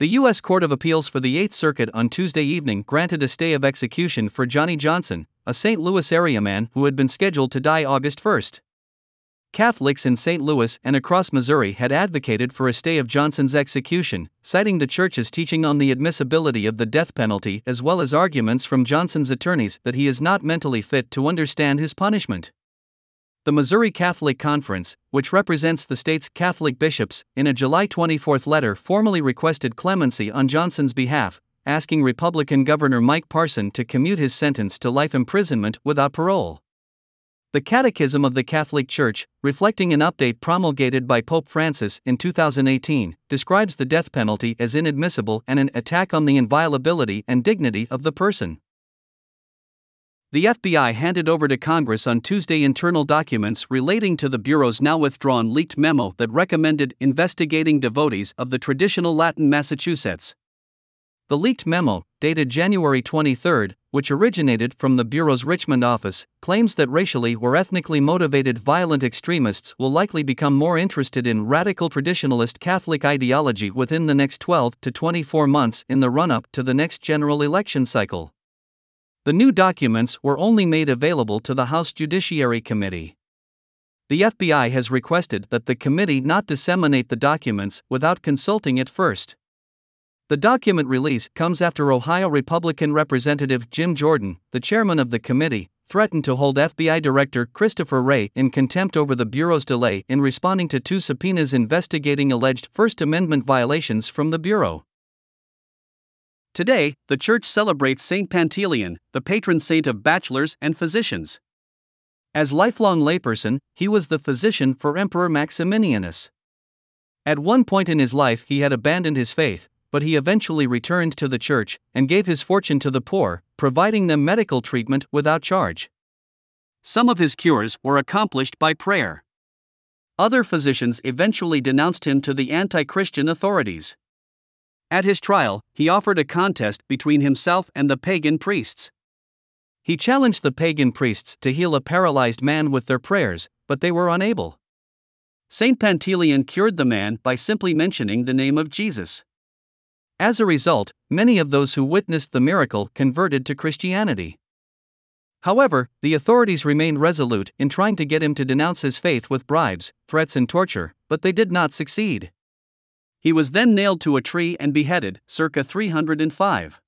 The U.S. Court of Appeals for the Eighth Circuit on Tuesday evening granted a stay of execution for Johnny Johnson, a St. Louis area man who had been scheduled to die August 1. Catholics in St. Louis and across Missouri had advocated for a stay of Johnson's execution, citing the church's teaching on the admissibility of the death penalty as well as arguments from Johnson's attorneys that he is not mentally fit to understand his punishment. The Missouri Catholic Conference, which represents the state's Catholic bishops, in a July 24 letter formally requested clemency on Johnson's behalf, asking Republican Governor Mike Parson to commute his sentence to life imprisonment without parole. The Catechism of the Catholic Church, reflecting an update promulgated by Pope Francis in 2018, describes the death penalty as inadmissible and an attack on the inviolability and dignity of the person. The FBI handed over to Congress on Tuesday internal documents relating to the Bureau's now withdrawn leaked memo that recommended investigating devotees of the traditional Latin Massachusetts. The leaked memo, dated January 23, which originated from the Bureau's Richmond office, claims that racially or ethnically motivated violent extremists will likely become more interested in radical traditionalist Catholic ideology within the next 12 to 24 months in the run up to the next general election cycle. The new documents were only made available to the House Judiciary Committee. The FBI has requested that the committee not disseminate the documents without consulting it first. The document release comes after Ohio Republican Representative Jim Jordan, the chairman of the committee, threatened to hold FBI Director Christopher Wray in contempt over the Bureau's delay in responding to two subpoenas investigating alleged First Amendment violations from the Bureau. Today, the church celebrates Saint Pantaleon, the patron saint of bachelors and physicians. As lifelong layperson, he was the physician for Emperor Maximianus. At one point in his life, he had abandoned his faith, but he eventually returned to the church and gave his fortune to the poor, providing them medical treatment without charge. Some of his cures were accomplished by prayer. Other physicians eventually denounced him to the anti Christian authorities. At his trial, he offered a contest between himself and the pagan priests. He challenged the pagan priests to heal a paralyzed man with their prayers, but they were unable. Saint Pantaleon cured the man by simply mentioning the name of Jesus. As a result, many of those who witnessed the miracle converted to Christianity. However, the authorities remained resolute in trying to get him to denounce his faith with bribes, threats, and torture, but they did not succeed. He was then nailed to a tree and beheaded, circa 305.